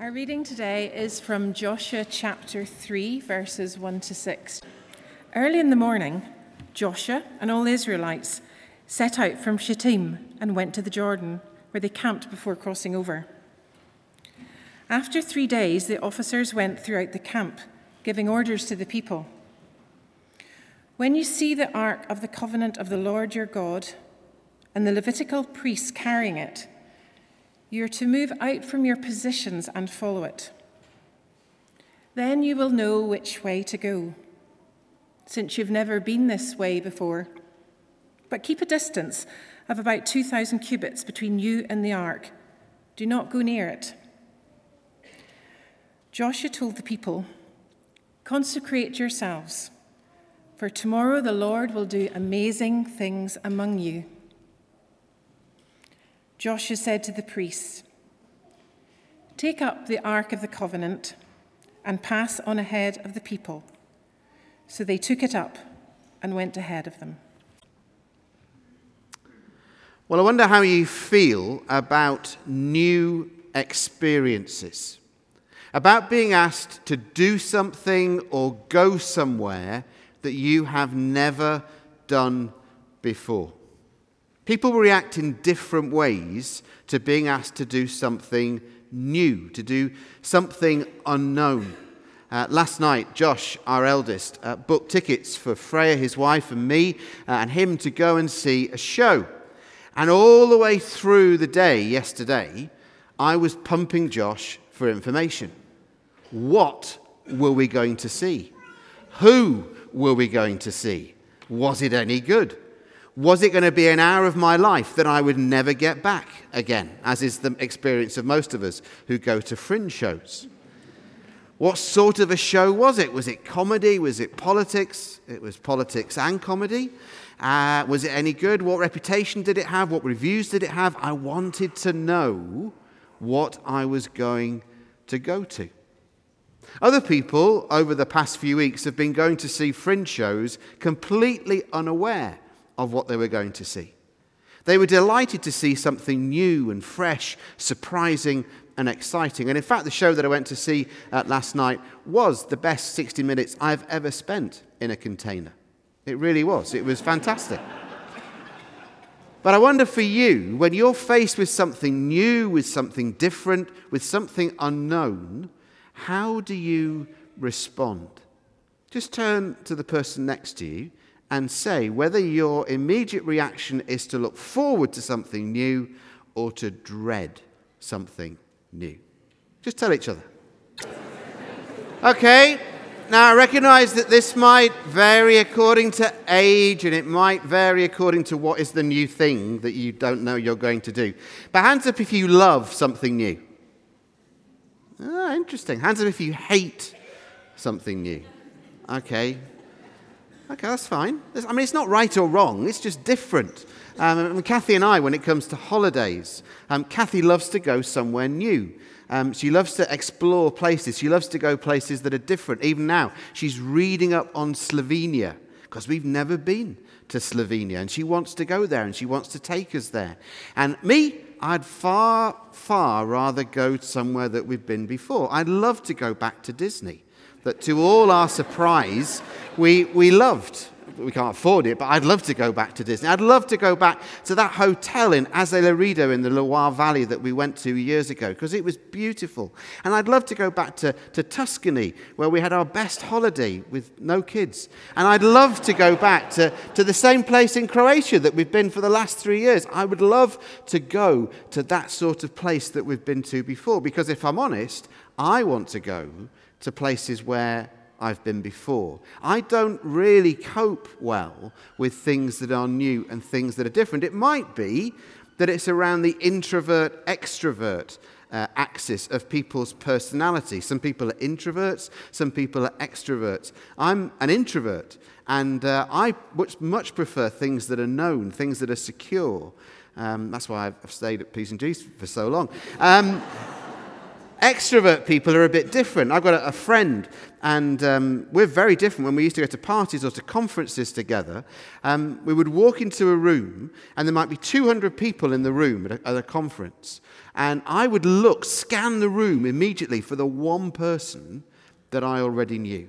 Our reading today is from Joshua chapter 3, verses 1 to 6. Early in the morning, Joshua and all the Israelites set out from Shittim and went to the Jordan, where they camped before crossing over. After three days, the officers went throughout the camp, giving orders to the people. When you see the ark of the covenant of the Lord your God and the Levitical priests carrying it, you are to move out from your positions and follow it. Then you will know which way to go, since you've never been this way before. But keep a distance of about 2,000 cubits between you and the ark. Do not go near it. Joshua told the people, Consecrate yourselves, for tomorrow the Lord will do amazing things among you. Joshua said to the priests, Take up the Ark of the Covenant and pass on ahead of the people. So they took it up and went ahead of them. Well, I wonder how you feel about new experiences, about being asked to do something or go somewhere that you have never done before. People react in different ways to being asked to do something new, to do something unknown. Uh, last night, Josh, our eldest, uh, booked tickets for Freya, his wife, and me, uh, and him to go and see a show. And all the way through the day yesterday, I was pumping Josh for information. What were we going to see? Who were we going to see? Was it any good? Was it going to be an hour of my life that I would never get back again, as is the experience of most of us who go to fringe shows? What sort of a show was it? Was it comedy? Was it politics? It was politics and comedy. Uh, was it any good? What reputation did it have? What reviews did it have? I wanted to know what I was going to go to. Other people over the past few weeks have been going to see fringe shows completely unaware of what they were going to see. They were delighted to see something new and fresh, surprising and exciting. And in fact, the show that I went to see uh, last night was the best 60 minutes I've ever spent in a container. It really was. It was fantastic. But I wonder for you, when you're faced with something new, with something different, with something unknown, how do you respond? Just turn to the person next to you and say whether your immediate reaction is to look forward to something new or to dread something new. Just tell each other. Okay, now I recognize that this might vary according to age and it might vary according to what is the new thing that you don't know you're going to do. But hands up if you love something new. Ah, interesting. Hands up if you hate something new. Okay, Okay, that's fine. I mean, it's not right or wrong, it's just different. Um, and Kathy and I, when it comes to holidays, um, Kathy loves to go somewhere new. Um, she loves to explore places. She loves to go places that are different. Even now, she's reading up on Slovenia because we've never been to Slovenia. And she wants to go there and she wants to take us there. And me, I'd far, far rather go somewhere that we've been before. I'd love to go back to Disney that to all our surprise, we, we loved. We can't afford it, but I'd love to go back to Disney. I'd love to go back to that hotel in Azay-le-Rideau in the Loire Valley that we went to years ago because it was beautiful. And I'd love to go back to, to Tuscany where we had our best holiday with no kids. And I'd love to go back to, to the same place in Croatia that we've been for the last three years. I would love to go to that sort of place that we've been to before because if I'm honest, I want to go to places where I've been before. I don't really cope well with things that are new and things that are different. It might be that it's around the introvert extrovert uh, axis of people's personality. Some people are introverts, some people are extroverts. I'm an introvert, and uh, I much, much prefer things that are known, things that are secure. Um, that's why I've stayed at P's and G's for so long. Um, Extrovert people are a bit different. I've got a, a friend, and um, we're very different. When we used to go to parties or to conferences together, um, we would walk into a room, and there might be 200 people in the room at a, at a conference. And I would look, scan the room immediately for the one person that I already knew.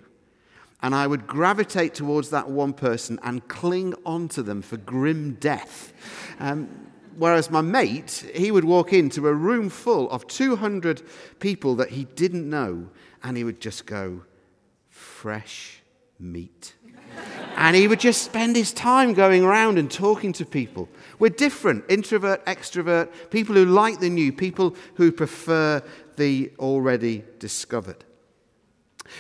And I would gravitate towards that one person and cling onto them for grim death. Um, whereas my mate, he would walk into a room full of 200 people that he didn't know, and he would just go, fresh meat. and he would just spend his time going around and talking to people. We're different introvert, extrovert, people who like the new, people who prefer the already discovered.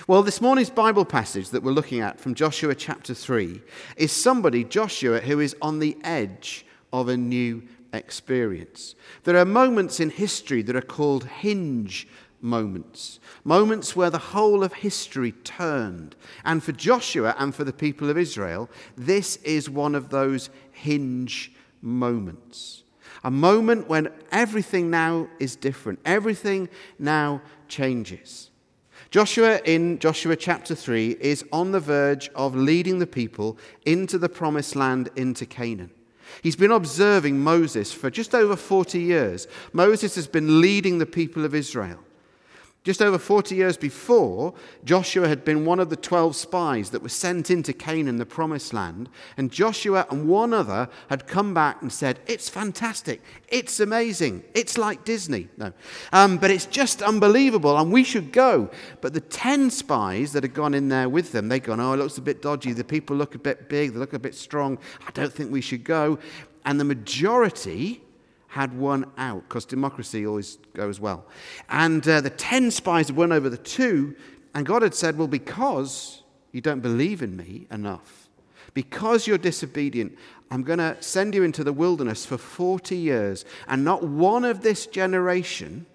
Well, this morning's Bible passage that we're looking at from Joshua chapter 3 is somebody, Joshua, who is on the edge of a new experience. There are moments in history that are called hinge moments, moments where the whole of history turned. And for Joshua and for the people of Israel, this is one of those hinge moments. A moment when everything now is different, everything now changes. Joshua in Joshua chapter 3 is on the verge of leading the people into the promised land, into Canaan. He's been observing Moses for just over 40 years. Moses has been leading the people of Israel. Just over 40 years before, Joshua had been one of the 12 spies that were sent into Canaan, the promised land. And Joshua and one other had come back and said, It's fantastic. It's amazing. It's like Disney. No. Um, but it's just unbelievable, and we should go. But the 10 spies that had gone in there with them, they'd gone, Oh, it looks a bit dodgy. The people look a bit big. They look a bit strong. I don't think we should go. And the majority had won out because democracy always goes well. And uh, the 10 spies had won over the two, and God had said, Well, because you don't believe in me enough, because you're disobedient, I'm going to send you into the wilderness for 40 years, and not one of this generation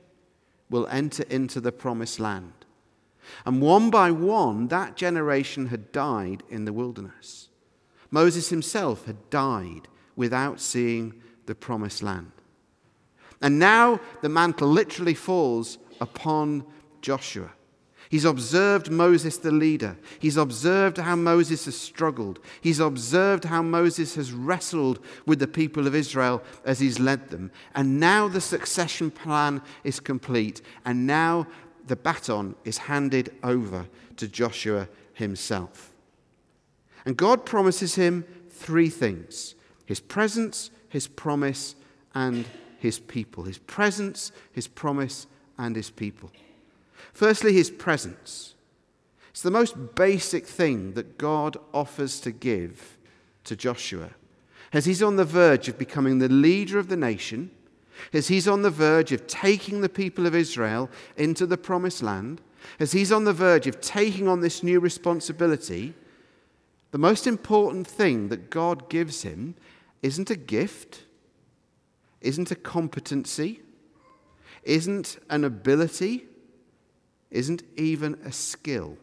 will enter into the promised land. And one by one, that generation had died in the wilderness. Moses himself had died without seeing the promised land. And now the mantle literally falls upon Joshua. He's observed Moses, the leader. He's observed how Moses has struggled. He's observed how Moses has wrestled with the people of Israel as he's led them. And now the succession plan is complete. And now the baton is handed over to Joshua himself. And God promises him three things his presence, his promise, and his people, his presence, his promise, and his people. Firstly, his presence. It's the most basic thing that God offers to give to Joshua. As he's on the verge of becoming the leader of the nation, as he's on the verge of taking the people of Israel into the promised land, as he's on the verge of taking on this new responsibility, the most important thing that God gives him isn't a gift, isn't a competency, isn't an ability, isn't even a skill.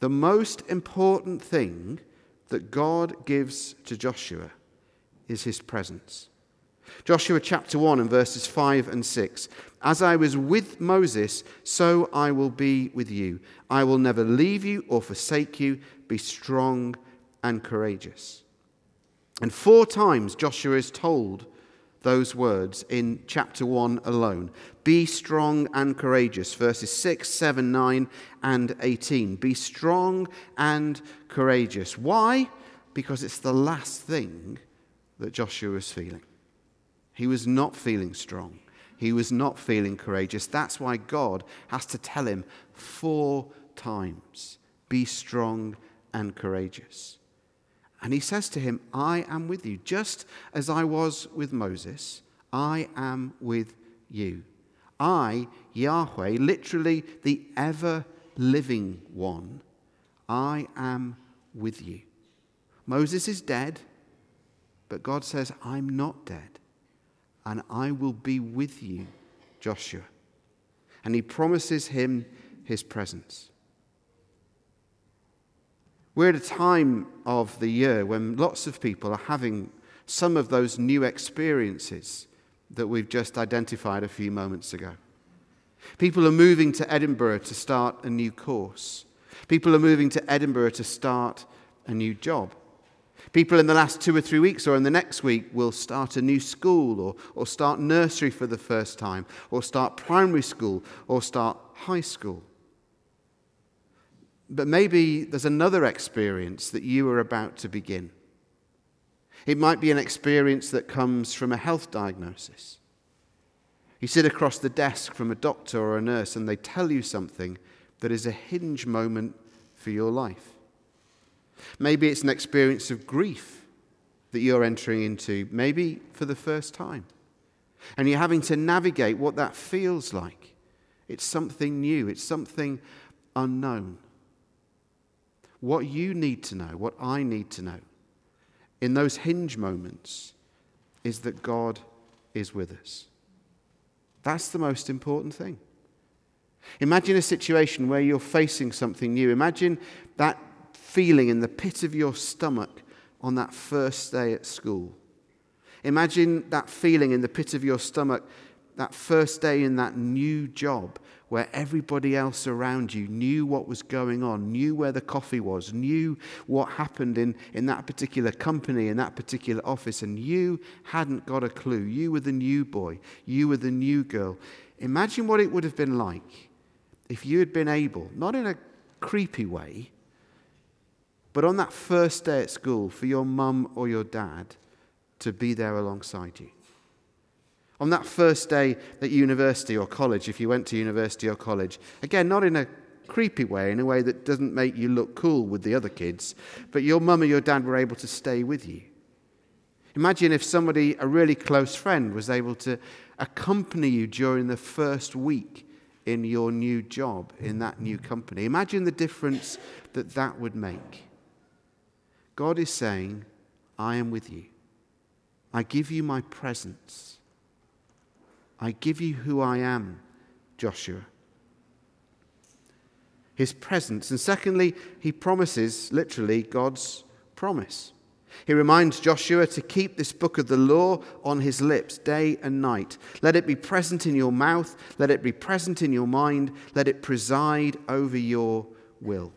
The most important thing that God gives to Joshua is his presence. Joshua chapter 1 and verses 5 and 6. As I was with Moses, so I will be with you. I will never leave you or forsake you. Be strong and courageous. And four times Joshua is told those words in chapter 1 alone. Be strong and courageous, verses 6, 7, 9, and 18. Be strong and courageous. Why? Because it's the last thing that Joshua was feeling. He was not feeling strong. He was not feeling courageous. That's why God has to tell him four times be strong and courageous. And he says to him, I am with you. Just as I was with Moses, I am with you. I, Yahweh, literally the ever living one, I am with you. Moses is dead, but God says, I'm not dead, and I will be with you, Joshua. And he promises him his presence. We're at a time of the year when lots of people are having some of those new experiences that we've just identified a few moments ago. People are moving to Edinburgh to start a new course. People are moving to Edinburgh to start a new job. People in the last two or three weeks or in the next week will start a new school or, or start nursery for the first time or start primary school or start high school. But maybe there's another experience that you are about to begin. It might be an experience that comes from a health diagnosis. You sit across the desk from a doctor or a nurse and they tell you something that is a hinge moment for your life. Maybe it's an experience of grief that you're entering into, maybe for the first time. And you're having to navigate what that feels like. It's something new, it's something unknown. What you need to know, what I need to know in those hinge moments is that God is with us. That's the most important thing. Imagine a situation where you're facing something new. Imagine that feeling in the pit of your stomach on that first day at school. Imagine that feeling in the pit of your stomach that first day in that new job where everybody else around you knew what was going on, knew where the coffee was, knew what happened in, in that particular company, in that particular office, and you hadn't got a clue. You were the new boy, you were the new girl. Imagine what it would have been like if you had been able, not in a creepy way, but on that first day at school for your mum or your dad to be there alongside you. On that first day at university or college, if you went to university or college, again, not in a creepy way, in a way that doesn't make you look cool with the other kids, but your mum or your dad were able to stay with you. Imagine if somebody, a really close friend, was able to accompany you during the first week in your new job, in that new company. Imagine the difference that that would make. God is saying, I am with you. I give you my presence. I give you who I am, Joshua. His presence. And secondly, he promises, literally, God's promise. He reminds Joshua to keep this book of the law on his lips day and night. Let it be present in your mouth, let it be present in your mind, let it preside over your will.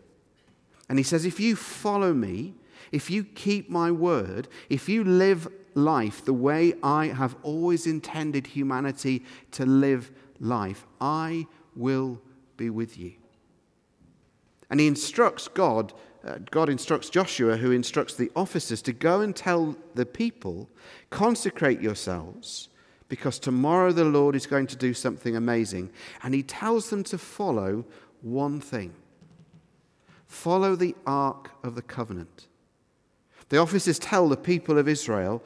And he says, If you follow me, if you keep my word, if you live life the way I have always intended humanity to live life, I will be with you. And he instructs God, uh, God instructs Joshua, who instructs the officers, to go and tell the people, consecrate yourselves, because tomorrow the Lord is going to do something amazing. And he tells them to follow one thing follow the ark of the covenant. The officers tell the people of Israel,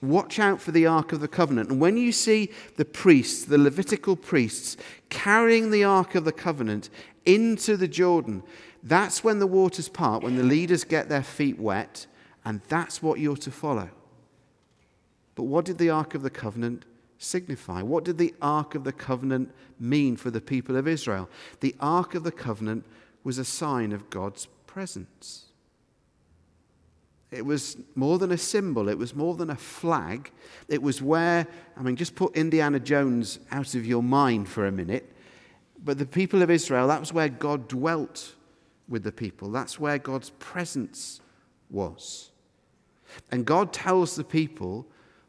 Watch out for the Ark of the Covenant. And when you see the priests, the Levitical priests, carrying the Ark of the Covenant into the Jordan, that's when the waters part, when the leaders get their feet wet, and that's what you're to follow. But what did the Ark of the Covenant signify? What did the Ark of the Covenant mean for the people of Israel? The Ark of the Covenant was a sign of God's presence. It was more than a symbol, it was more than a flag. It was where, I mean, just put Indiana Jones out of your mind for a minute. But the people of Israel, that was where God dwelt with the people, that's where God's presence was. And God tells the people,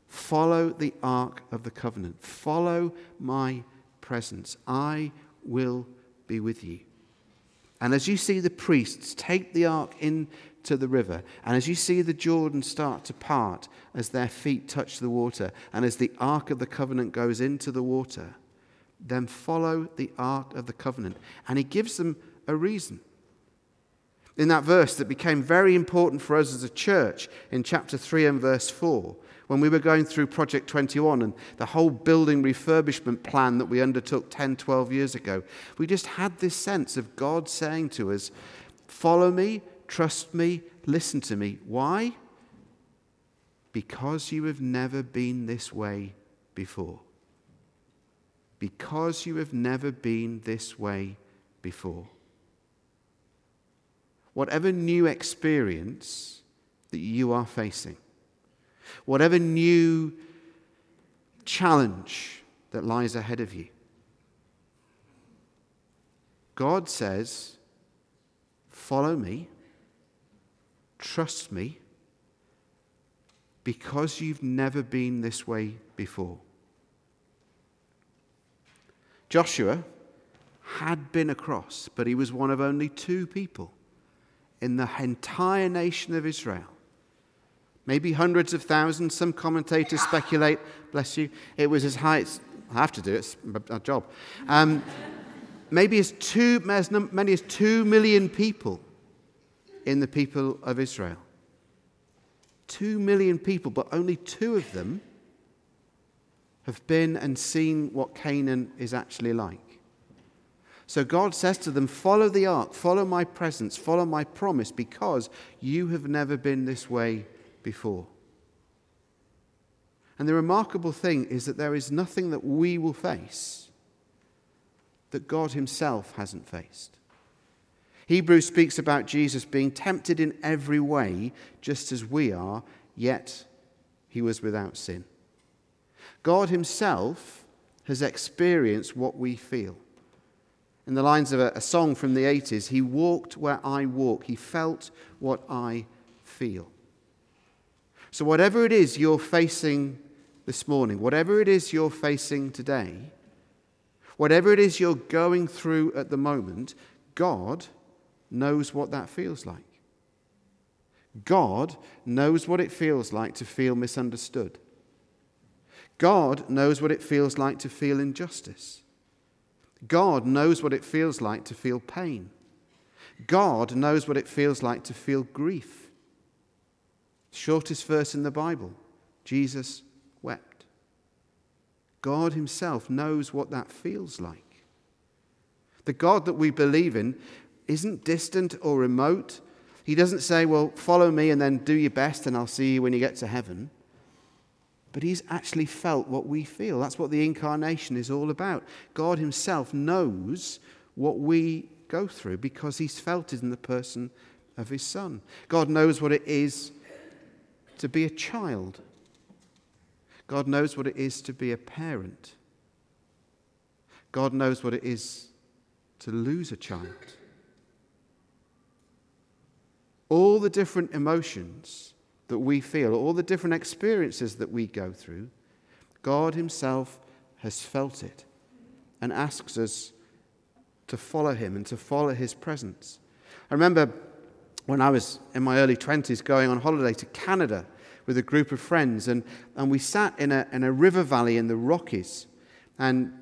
follow the ark of the covenant, follow my presence. I will be with you. And as you see the priests take the ark into the river. And as you see the Jordan start to part as their feet touch the water, and as the Ark of the Covenant goes into the water, then follow the Ark of the Covenant. And he gives them a reason. In that verse that became very important for us as a church in chapter 3 and verse 4, when we were going through Project 21 and the whole building refurbishment plan that we undertook 10, 12 years ago, we just had this sense of God saying to us, Follow me, Trust me, listen to me. Why? Because you have never been this way before. Because you have never been this way before. Whatever new experience that you are facing, whatever new challenge that lies ahead of you, God says, Follow me, trust me, because you've never been this way before. Joshua had been across, but he was one of only two people in the entire nation of Israel. Maybe hundreds of thousands. Some commentators speculate, bless you, it was as high as, I have to do it, it's my job. Um, maybe as, two, as many as two million people in the people of Israel. Two million people, but only two of them have been and seen what Canaan is actually like. So God says to them, Follow the ark, follow my presence, follow my promise, because you have never been this way before. And the remarkable thing is that there is nothing that we will face that God Himself hasn't faced. Hebrews speaks about Jesus being tempted in every way, just as we are, yet He was without sin. God Himself has experienced what we feel. In the lines of a, a song from the 80s, He walked where I walk, He felt what I feel. So, whatever it is you're facing this morning, whatever it is you're facing today, whatever it is you're going through at the moment, God knows what that feels like. God knows what it feels like to feel misunderstood. God knows what it feels like to feel injustice. God knows what it feels like to feel pain. God knows what it feels like to feel grief. Shortest verse in the Bible Jesus wept. God Himself knows what that feels like. The God that we believe in isn't distant or remote. He doesn't say, Well, follow me and then do your best and I'll see you when you get to heaven. But he's actually felt what we feel. That's what the incarnation is all about. God Himself knows what we go through because He's felt it in the person of His Son. God knows what it is to be a child, God knows what it is to be a parent. God knows what it is to lose a child all the different emotions that we feel, all the different experiences that we go through, God Himself has felt it and asks us to follow Him and to follow His presence. I remember when I was in my early 20s going on holiday to Canada with a group of friends, and, and we sat in a, in a river valley in the Rockies. And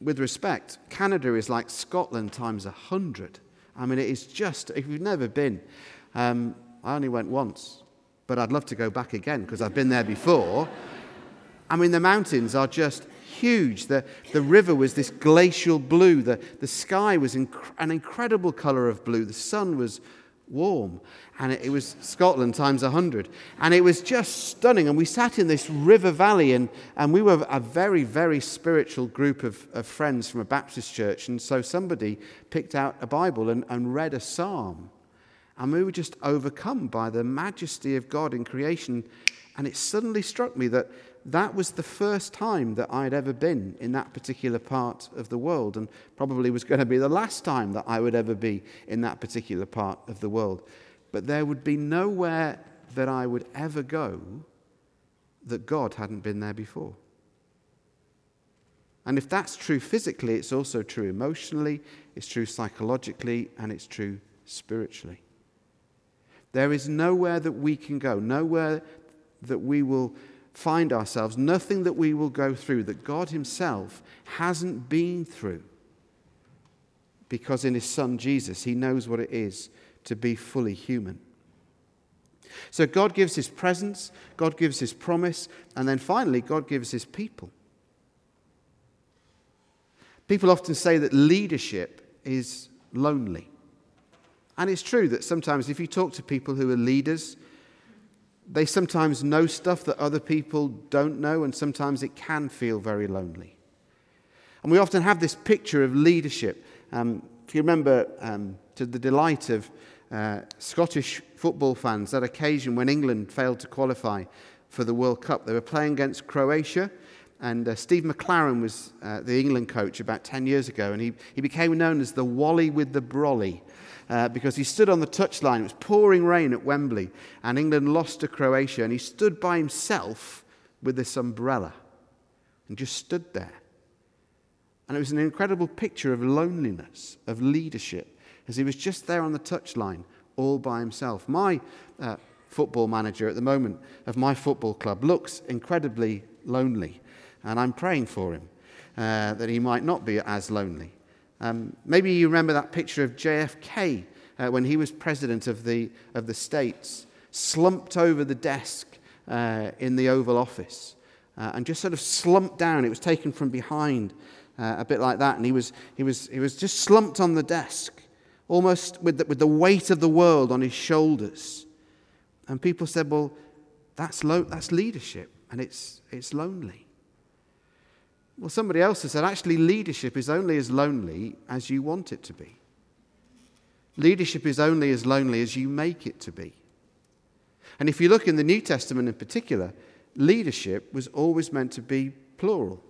with respect, Canada is like Scotland times a hundred. I mean, it is just, if you've never been, um, I only went once, but I'd love to go back again because I've been there before. I mean, the mountains are just huge. The, the river was this glacial blue. The, the sky was inc- an incredible color of blue. The sun was warm. And it, was Scotland times 100. And it was just stunning. And we sat in this river valley, and, and we were a very, very spiritual group of, of friends from a Baptist church. And so somebody picked out a Bible and, and read a psalm. And we were just overcome by the majesty of God in creation. And it suddenly struck me that that was the first time that I'd ever been in that particular part of the world, and probably was going to be the last time that I would ever be in that particular part of the world. But there would be nowhere that I would ever go that God hadn't been there before. And if that's true physically, it's also true emotionally, it's true psychologically, and it's true spiritually. There is nowhere that we can go, nowhere that we will find ourselves, nothing that we will go through that God Himself hasn't been through. Because in His Son Jesus, He knows what it is to be fully human. So God gives His presence, God gives His promise, and then finally, God gives His people. People often say that leadership is lonely. And it's true that sometimes if you talk to people who are leaders, they sometimes know stuff that other people don't know, and sometimes it can feel very lonely. And we often have this picture of leadership. Um, if you remember, um, to the delight of uh, Scottish football fans, that occasion when England failed to qualify for the World Cup, they were playing against Croatia, And uh, Steve McClaren was uh, the England coach about 10 years ago, and he, he became known as the Wally with the Brolly. Uh, because he stood on the touchline. It was pouring rain at Wembley, and England lost to Croatia, and he stood by himself with this umbrella and just stood there. And it was an incredible picture of loneliness, of leadership, as he was just there on the touchline, all by himself. My uh, football manager at the moment of my football club looks incredibly lonely, and I'm praying for him uh, that he might not be as lonely. Um, maybe you remember that picture of JFK uh, when he was president of the, of the States, slumped over the desk uh, in the Oval Office uh, and just sort of slumped down. It was taken from behind, uh, a bit like that. And he was, he, was, he was just slumped on the desk, almost with the, with the weight of the world on his shoulders. And people said, well, that's, lo- that's leadership, and it's, it's lonely. Well, somebody else has said, actually, leadership is only as lonely as you want it to be. Leadership is only as lonely as you make it to be. And if you look in the New Testament in particular, leadership was always meant to be plural.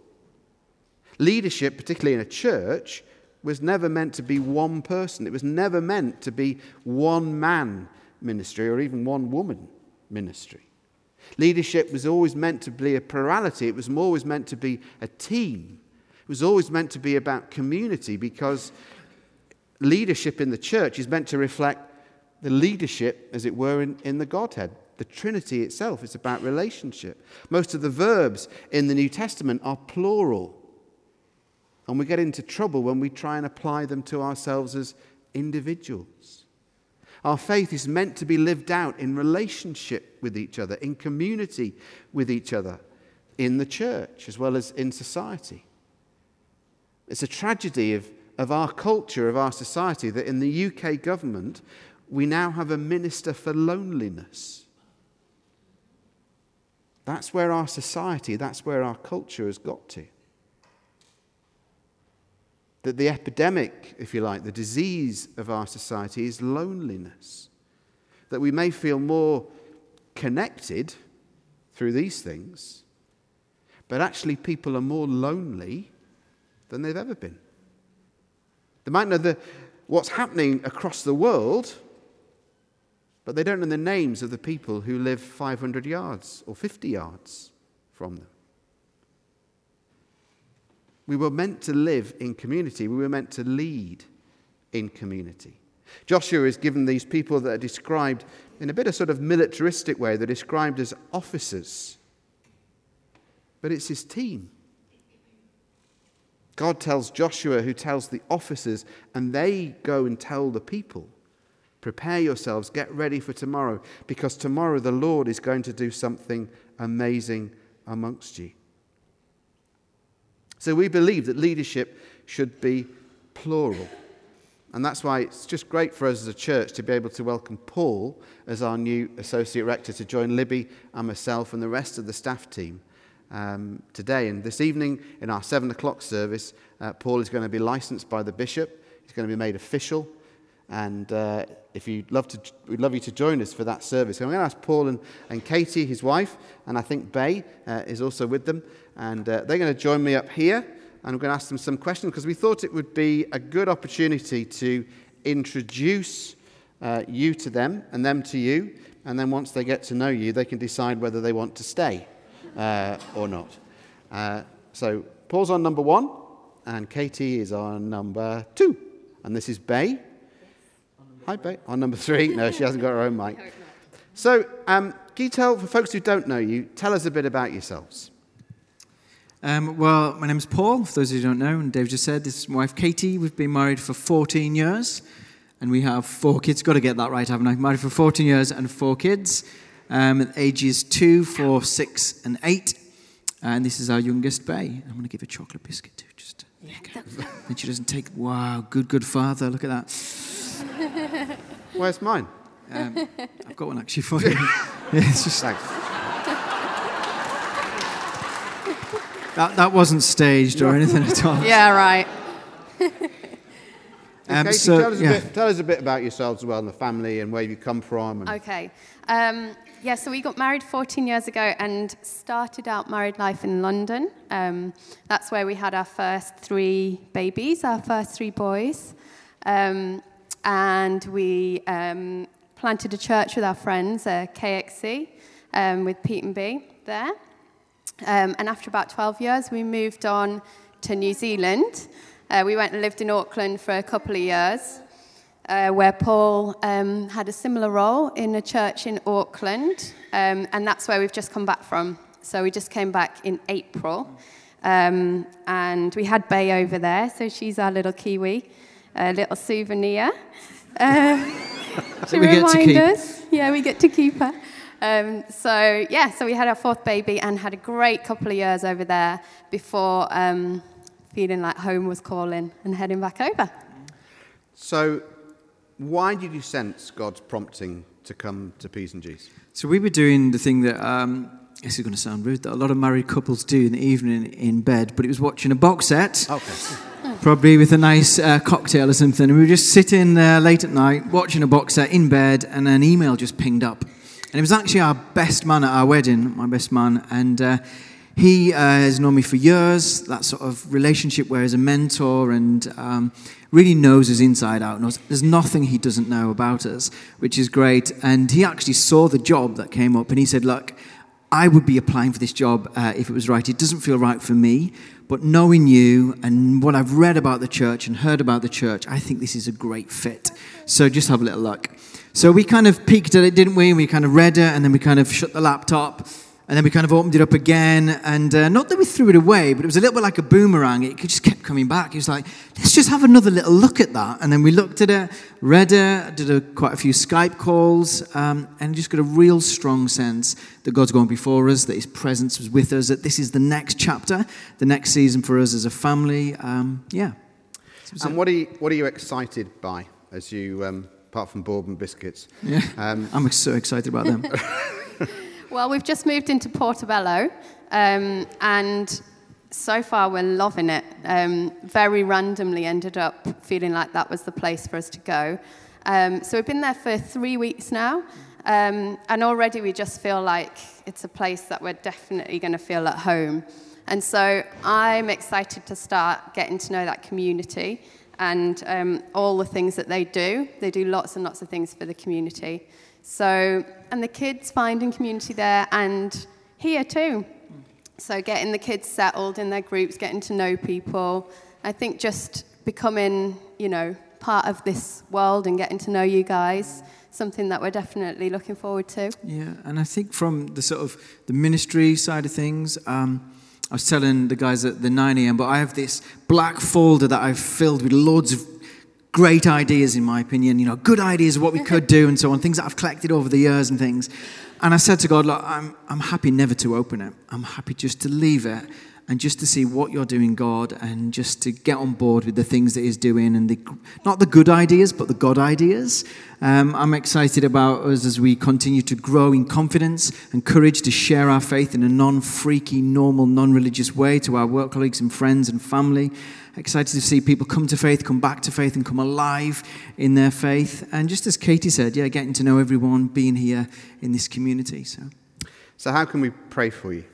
Leadership, particularly in a church, was never meant to be one person. It was never meant to be one man ministry or even one woman ministry. Leadership was always meant to be a plurality, it was always meant to be a team. It was always meant to be about community because leadership in the church is meant to reflect the leadership, as it were, in, in the Godhead. The Trinity itself is about relationship. Most of the verbs in the New Testament are plural. And we get into trouble when we try and apply them to ourselves as individuals. Our faith is meant to be lived out in relationship with each other, in community with each other, in the church as well as in society. It's a tragedy of, of our culture, of our society, that in the UK government, we now have a minister for loneliness. That's where our society, that's where our culture has got to that the epidemic, if you like, the disease of our society is loneliness. That we may feel more connected through these things, but actually people are more lonely than they've ever been. They might know the, what's happening across the world, but they don't know the names of the people who live 500 yards or 50 yards from them. We were meant to live in community. We were meant to lead in community. Joshua is given these people that are described in a bit of sort of militaristic way. They're described as officers. But it's his team. God tells Joshua, who tells the officers, and they go and tell the people prepare yourselves, get ready for tomorrow, because tomorrow the Lord is going to do something amazing amongst you. So we believe that leadership should be plural. And that's why it's just great for us as a church to be able to welcome Paul as our new associate rector to join Libby and myself and the rest of the staff team um, today. And this evening, in our seven o'clock service, uh, Paul is going to be licensed by the bishop. He's going to be made official. And uh, if you'd love to, we'd love you to join us for that service. I'm going to ask Paul and, and Katie, his wife, and I think Bay uh, is also with them. And uh, they're going to join me up here. And I'm going to ask them some questions because we thought it would be a good opportunity to introduce uh, you to them and them to you. And then once they get to know you, they can decide whether they want to stay uh, or not. Uh, so Paul's on number one, and Katie is on number two. And this is Bay. Hi, Bay. On number three. No, she hasn't got her own mic. So, um, can you tell, for folks who don't know you, tell us a bit about yourselves? Um, well, my name is Paul, for those who don't know, and Dave just said this is my wife Katie. We've been married for 14 years, and we have four kids. Got to get that right, haven't I? Married for 14 years and four kids, um, ages two, four, six, and eight. And this is our youngest, Bay. I'm going to give a chocolate biscuit to just. Yeah, and she doesn't take. Wow, good, good father. Look at that. Where's mine? Um, I've got one actually for you. yeah, it's just. Thanks. That, that wasn't staged or anything at all. Yeah, right. Um, Katie, so, tell, us yeah. a bit, tell us a bit about yourselves as well and the family and where you come from. And Okay. Um, yeah, so we got married 14 years ago and started out married life in London. Um, that's where we had our first three babies, our first three boys. Um, and we um, planted a church with our friends, uh, KXC, um, with Pete and B there. Um, and after about 12 years, we moved on to New Zealand. Uh, we went and lived in Auckland for a couple of years, uh, where Paul um, had a similar role in a church in Auckland, um, and that's where we've just come back from. So we just came back in April, um, and we had Bay over there, so she's our little Kiwi, a little souvenir. Uh, to we get to remind keep. us. Yeah, we get to keep her. Um, so yeah, so we had our fourth baby and had a great couple of years over there before um, feeling like home was calling and heading back over. so, why did you sense God's prompting to come to P's and G's? So we were doing the thing that um, this is going to sound rude that a lot of married couples do in the evening in bed, but it was watching a box set, Okay. Probably with a nice uh, cocktail or something. And we were just sitting there late at night watching a box set in bed, and an email just pinged up, and it was actually our best man at our wedding, my best man, and. Uh, he uh, has known me for years, that sort of relationship where he's a mentor and um, really knows us inside out. Knows, there's nothing he doesn't know about us, which is great. And he actually saw the job that came up and he said, Look, I would be applying for this job uh, if it was right. It doesn't feel right for me, but knowing you and what I've read about the church and heard about the church, I think this is a great fit. So just have a little look. So we kind of peeked at it, didn't we? We kind of read it and then we kind of shut the laptop. And then we kind of opened it up again, and uh, not that we threw it away, but it was a little bit like a boomerang. It just kept coming back. It was like, let's just have another little look at that. And then we looked at it, read it, did a, quite a few Skype calls, um, and just got a real strong sense that God's going before us, that His presence was with us, that this is the next chapter, the next season for us as a family. Um, yeah. And what are, you, what are you excited by as you, um, apart from bourbon biscuits? yeah. Um, I'm so excited about them. Well, we've just moved into Portobello, um, and so far we're loving it. Um, very randomly ended up feeling like that was the place for us to go. Um, so we've been there for three weeks now, um, and already we just feel like it's a place that we're definitely going to feel at home. And so I'm excited to start getting to know that community and um, all the things that they do. They do lots and lots of things for the community. So, and the kids finding community there and here too. So, getting the kids settled in their groups, getting to know people. I think just becoming, you know, part of this world and getting to know you guys, something that we're definitely looking forward to. Yeah, and I think from the sort of the ministry side of things, um, I was telling the guys at the 9 a.m., but I have this black folder that I've filled with loads of great ideas, in my opinion, you know, good ideas of what we could do and so on, things that I've collected over the years and things. And I said to God, look, I'm, I'm happy never to open it. I'm happy just to leave it and just to see what you're doing, God, and just to get on board with the things that He's doing and the, not the good ideas, but the God ideas. Um, I'm excited about us as we continue to grow in confidence and courage to share our faith in a non freaky, normal, non religious way to our work colleagues and friends and family. Excited to see people come to faith, come back to faith, and come alive in their faith. And just as Katie said, yeah, getting to know everyone, being here in this community. So. so, how can we pray for you?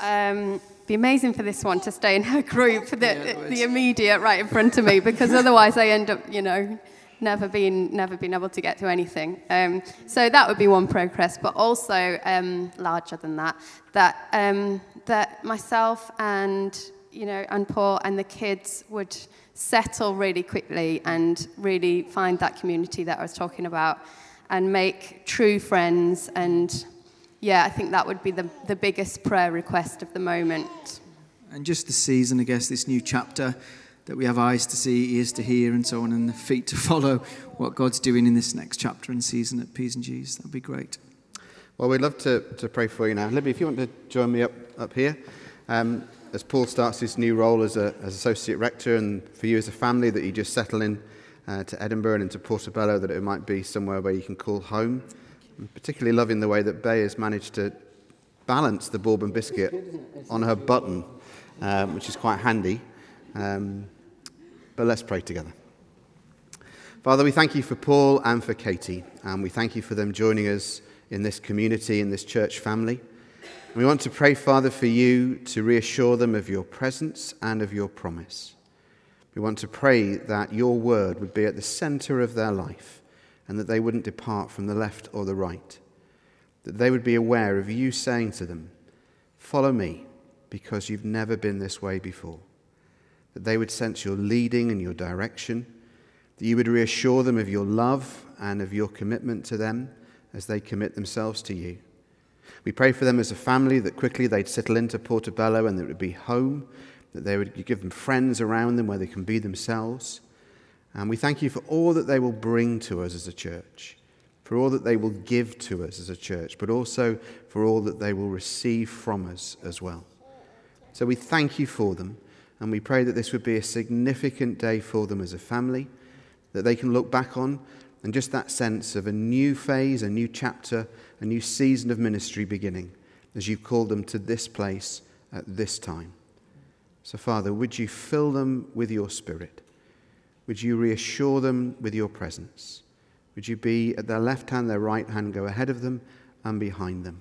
Um, be amazing for this one to stay in her group, the, Yeah, the immediate right in front of me, because otherwise I end up, you know, never being never being able to get to anything. Um, so that would be one progress, but also um, larger than that, that um, that myself and you know and Paul and the kids would settle really quickly and really find that community that I was talking about, and make true friends and yeah, I think that would be the, the biggest prayer request of the moment. And just the season, I guess, this new chapter that we have eyes to see, ears to hear, and so on, and the feet to follow what God's doing in this next chapter and season at P's and G's. That'd be great. Well, we'd love to, to pray for you now. Libby, if you want to join me up, up here. Um, as Paul starts his new role as, a, as Associate Rector, and for you as a family, that you just settle in uh, to Edinburgh and into Portobello, that it might be somewhere where you can call home. I'm particularly loving the way that Bay has managed to balance the bourbon biscuit on her button, um, which is quite handy. Um, but let's pray together. Father, we thank you for Paul and for Katie, and we thank you for them joining us in this community, in this church family. We want to pray, Father, for you to reassure them of your presence and of your promise. We want to pray that your word would be at the center of their life and that they wouldn't depart from the left or the right. That they would be aware of you saying to them, Follow me, because you've never been this way before. That they would sense your leading and your direction. That you would reassure them of your love and of your commitment to them as they commit themselves to you. We pray for them as a family that quickly they'd settle into Portobello and that it would be home, that they would give them friends around them where they can be themselves. And we thank you for all that they will bring to us as a church, for all that they will give to us as a church, but also for all that they will receive from us as well. So we thank you for them, and we pray that this would be a significant day for them as a family, that they can look back on, and just that sense of a new phase, a new chapter, a new season of ministry beginning as you've called them to this place at this time. So, Father, would you fill them with your Spirit? Would you reassure them with your presence? Would you be at their left hand, their right hand, go ahead of them and behind them?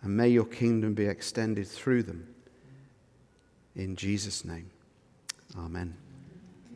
And may your kingdom be extended through them. In Jesus' name, amen.